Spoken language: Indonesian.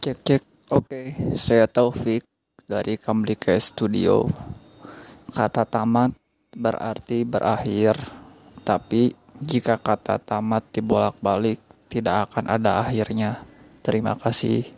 Cek cek. Oke, saya Taufik dari Kamlike Studio. Kata tamat berarti berakhir, tapi jika kata tamat dibolak-balik tidak akan ada akhirnya. Terima kasih.